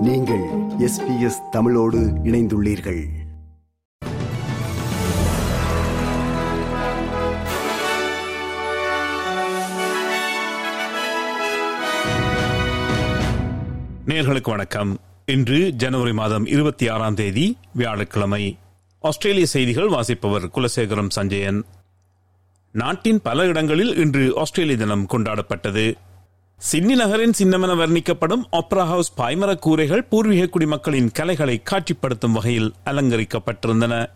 நீங்கள் எஸ்பிஎஸ் தமிழோடு இணைந்துள்ளீர்கள். நேர்களுக்கு வணக்கம். இன்று ஜனவரி மாதம் இருபத்தி ஆறாம் தேதி வியாழக்கிழமை. ஆஸ்திரேலிய செய்திகள் வாசிப்பவர் குலசேகரம் சஞ்சயன். நாட்டின் பல இடங்களில் இன்று ஆஸ்திரேலிய தினம் கொண்டாடப்பட்டது. சிட்னி நகரின் சின்னமென வர்ணிக்கப்படும் ஆப்ரா ஹவுஸ் பாய்மர கூரைகள் பூர்வீக குடிமக்களின் கலைகளை காட்சிப்படுத்தும் வகையில் அலங்கரிக்கப்பட்டிருந்தன.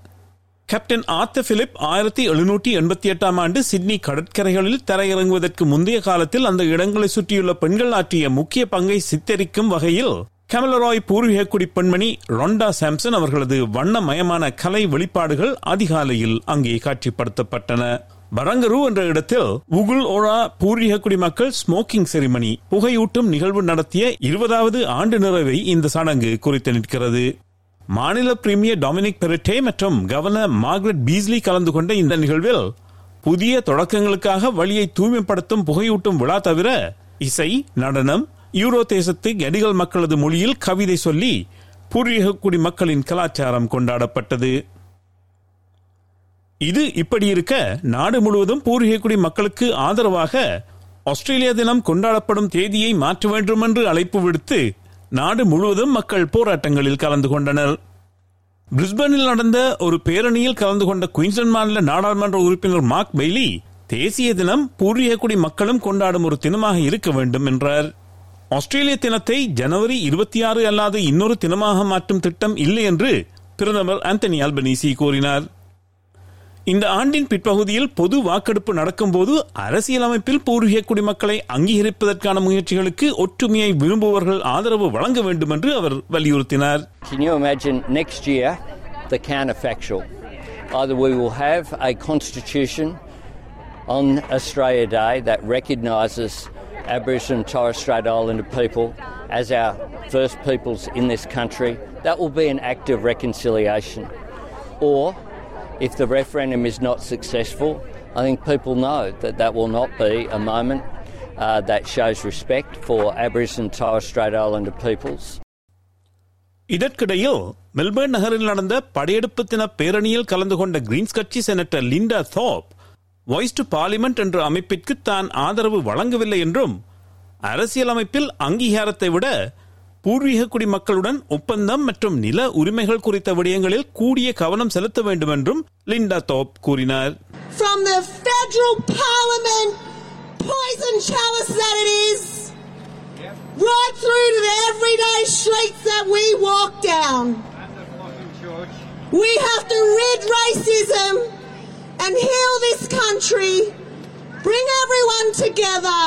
கேப்டன் ஆர்த்த பிலிப் ஆயிரத்தி எழுநூற்றி எண்பத்தி எட்டாம் ஆண்டு சிட்னி கடற்கரைகளில் தரையிறங்குவதற்கு முந்தைய காலத்தில் அந்த இடங்களை சுற்றியுள்ள பெண்கள் ஆற்றிய முக்கிய பங்கை சித்தரிக்கும் வகையில் கமலராய் பூர்வீக குடி பெண்மணி ரொண்டா சாம்சன் அவர்களது வண்ணமயமான கலை வெளிப்பாடுகள் அதிகாலையில் அங்கே காட்சிப்படுத்தப்பட்டன. பரங்கரு என்ற இடத்தில் உகுல் ஓரா பூர்வீக குடிமக்கள் ஸ்மோக்கிங் செரிமனி புகையூட்டும் நிகழ்வு நடத்திய இருபதாவது ஆண்டு நிறைவை இந்த சடங்கு குறித்து நிற்கிறது. மாநில பிரீமியர் டொமினிக் பெரிட்டே மற்றும் கவர்னர் மார்கரெட் பீஸ்லி கலந்து கொண்ட இந்த நிகழ்வில் புதிய தொடக்கங்களுக்காக வழியை தூய்மைப்படுத்தும் புகையூட்டும் விழா தவிர இசை நடனம் யூரோ தேசத்து கடிகள் மக்களது மொழியில் கவிதை சொல்லி பூர்வீக குடி மக்களின் கலாச்சாரம் கொண்டாடப்பட்டது. இது இப்படி இருக்க நாடு முழுவதும் பூர்வீகக்குடி மக்களுக்கு ஆதரவாக ஆஸ்திரேலியா தினம் கொண்டாடப்படும் தேதியை மாற்ற வேண்டும் என்று அழைப்பு விடுத்து நாடு முழுவதும் மக்கள் போராட்டங்களில் கலந்து கொண்டனர். பிரிஸ்பனில் நடந்த ஒரு பேரணியில் கலந்து கொண்ட குயின்ஸ்லாந்து மாநில நாடாளுமன்ற உறுப்பினர் மார்க் பெய்லி தேசிய தினம் பூர்வீக குடி மக்களும் கொண்டாடும் ஒரு தினமாக இருக்க வேண்டும் என்றார். ஆஸ்திரேலிய தினத்தை ஜனவரி இருபத்தி ஆறு அல்லாது இன்னொரு தினமாக மாற்றும் திட்டம் இல்லை என்று பிரதமர் ஆந்தனி அல்பனீசி கூறினார். இந்த ஆண்டின் பிற்பகுதியில் பொது வாக்கெடுப்பு நடக்கும்போது அரசியலமைப்பில் பூர்வீக குடிமக்களை அங்கீகரிப்பதற்கான முயற்சிகளுக்கு ஒற்றுமையை விரும்புவர்கள் ஆதரவு வழங்க வேண்டும் என்று அவர் வலியுறுத்தினார் Can you imagine next year the counterfactual? Either we will have a constitution on Australia Day that recognises Aboriginal and Torres Strait Islander people as our first peoples in this country. That will be an act of reconciliation. Or if the referendum is not successful, I think people know that that will not be a moment uh, that shows respect for Aboriginal and Torres Strait Islander peoples. இதற்கிடையில் Melbourne நகரில் நடந்த படையெடுப்பு தின பேரணியில் கலந்து கொண்ட Greens கட்சி senator Linda Thorpe voice to parliament என்ற அமைப்பிற்கு தான் ஆதரவு வழங்கவில்லை என்றும் அரசியலமைப்பில் அங்கீகாரத்தை விட பூர்வீக குடிமக்களுடன் ஒப்பந்தம் மற்றும் நில உரிமைகள் குறித்த விடயங்களில் கூடிய கவனம் செலுத்த வேண்டும் என்றும் லிண்டா தோப் கூறினார் from the federal parliament, poison chalice that it is, right through to the everyday streets that we walk down. We have to rid racism and heal this country, bring everyone together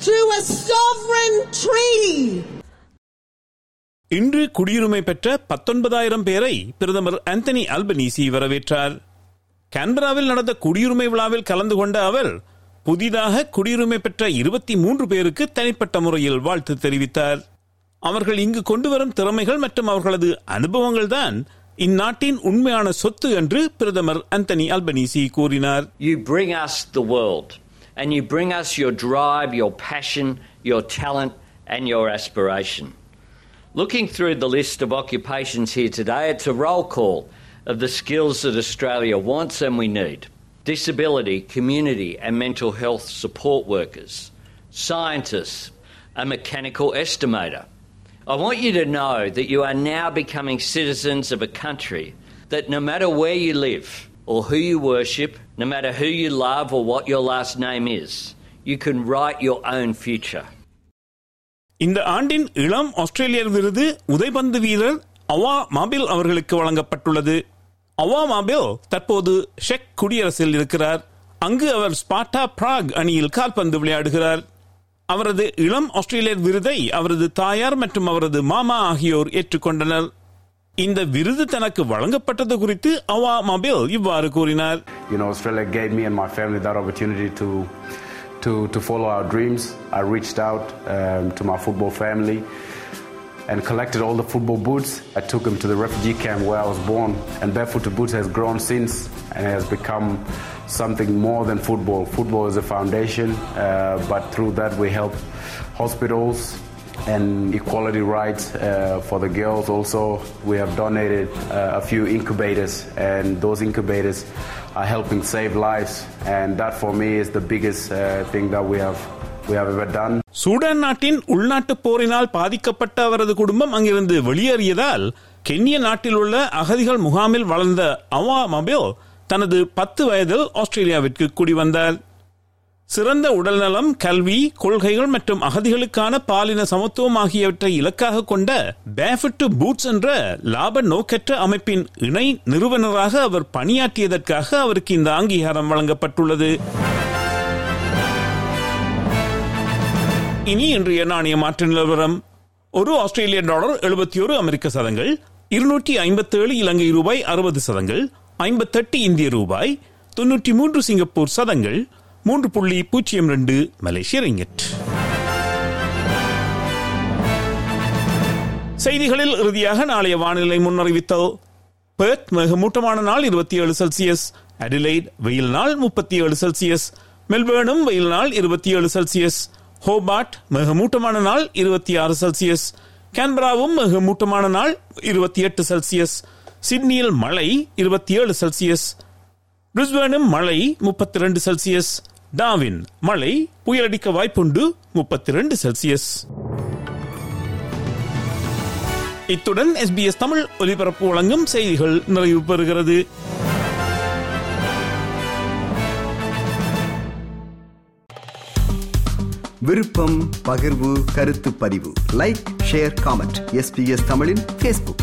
through a sovereign treaty. இன்று குடியுரிமை பெற்ற பத்தொன்பதாயிரம் பேரை பிரதமர் Anthony Albanese வரவேற்றார். கான்பராவில் நடந்த குடியுரிமை விழாவில் கலந்து கொண்ட அவர் புதிதாக குடியுரிமை பெற்ற இருபத்தி மூன்று பேருக்கு தனிப்பட்ட முறையில் வாழ்த்து தெரிவித்தார். அவர்கள் இங்கு கொண்டு வரும் திறமைகள் மற்றும் அவர்களது அனுபவங்கள் தான் இந்நாட்டின் உண்மையான சொத்து என்று பிரதமர் அந்தனி அல்பனீசி கூறினார். You bring us the world, and you bring us your drive, your passion, your talent, and your aspiration. Looking through the list of occupations here today, it's a roll call of the skills that Australia wants and we need disability, community, and mental health support workers, scientists, a mechanical estimator. I want you to know that you are now becoming citizens of a country that no matter where you live or who you worship, no matter who you love or what your last name is, you can write your own future. இந்த ஆண்டின் இளம் ஆஸ்திரேலியர் விருது உதைபந்து வீரர் அவா மாபில் அவர்களுக்கு வழங்கப்பட்டுள்ளது. அவா மாபில் தற்போது செக் குடியரசில் இருக்கிறார். அங்கு அவர் ஸ்பாட்டா பிராக் அணியில் கால்பந்து விளையாடுகிறார். அவரது இளம் ஆஸ்திரேலியர் விருதை அவரது தாயார் மற்றும் அவரது மாமா ஆகியோர் ஏற்றுக்கொண்டனர். இந்த விருது தனக்கு வழங்கப்பட்டது குறித்து அவா மாபில் இவ்வாறு கூறினார். You know, Australia gave me and my family that opportunity to, to, to follow our dreams. I reached out um, to my football family and collected all the football boots. I took them to the refugee camp where I was born. And Barefoot to Boots has grown since and has become something more than football. Football is a foundation, uh, but through that we help hospitals and equality rights uh, for the girls. Also, we have donated uh, a few incubators, and those incubators are helping save lives. And that, for me, is the biggest uh, thing that we have we have ever done. Sudan நாட்டின் உள்நாட்டு போரினால் பாதிக்கப்பட்ட அவரது குடும்பம் அங்கிருந்து வெளியேறியதால் கென்ய நாட்டில் உள்ள அகதிகள் முகாமில் வளர்ந்த அவா மபில் தனது பத்து வயதில் ஆஸ்திரேலியாவிற்கு குடிவந்தார் சிறந்த உடல்நலம் கல்வி கொள்கைகள் மற்றும் அகதிகளுக்கான பாலின சமத்துவம் ஆகியவற்றை இலக்காக கொண்ட பேஃபிட் டு பூட்ஸ் என்ற லாப நோக்கற்ற அமைப்பின் இணை நிறுவனராக அவர் பணியாற்றியதற்காக அவருக்கு இந்த அங்கீகாரம் வழங்கப்பட்டுள்ளது. இனி இன்றைய நாணய மாற்று நிலவரம். ஒரு ஆஸ்திரேலிய டாலர் எழுபத்தி ஒரு அமெரிக்க சதங்கள் இருநூற்றி ஐம்பத்தி ஏழு இலங்கை ரூபாய் அறுபது சதங்கள் ஐம்பத்தெட்டு இந்திய ரூபாய் தொன்னூற்றி மூன்று சிங்கப்பூர் சதங்கள் மூன்று புள்ளி பூஜ்ஜியம் ரெண்டு மலேசிய ரிங்கெட். செய்திகளில் இறுதியாக நாளைய வானிலை முன்னறிவித்தல் பெர்த் மிகமூட்டமான நாள் இருபத்தி ஏழு செல்சியஸ். அடிலைட் வெயில் நாள் முப்பத்தி ஏழு செல்சியஸ். மெல்பேர்னும் வெயில் நாள் இருபத்தி ஏழு செல்சியஸ். ஹோபார்ட் மிகமூட்டமான நாள் இருபத்தி ஆறு செல்சியஸ். கேன்பராவும் மிகமூட்டமான நாள் இருபத்தி எட்டு செல்சியஸ். சிட்னியில் மழை இருபத்தி ஏழு செல்சியஸ். பிரிஸ்பேனும் மழை முப்பத்தி ரெண்டு செல்சியஸ். டாவின் மழை புயலடிக்க வாய்ப்புண்டு முப்பத்தி ரெண்டு செல்சியஸ். இத்துடன் எஸ்பிஎஸ் தமிழ் ஒலிபரப்பு வழங்கும் செய்திகள் நிறைவு பெறுகிறது. விருப்பம் பகிர்வு கருத்து பதிவு. லைக் ஷேர் காமெண்ட் எஸ்பிஎஸ் தமிழின் பேஸ்புக்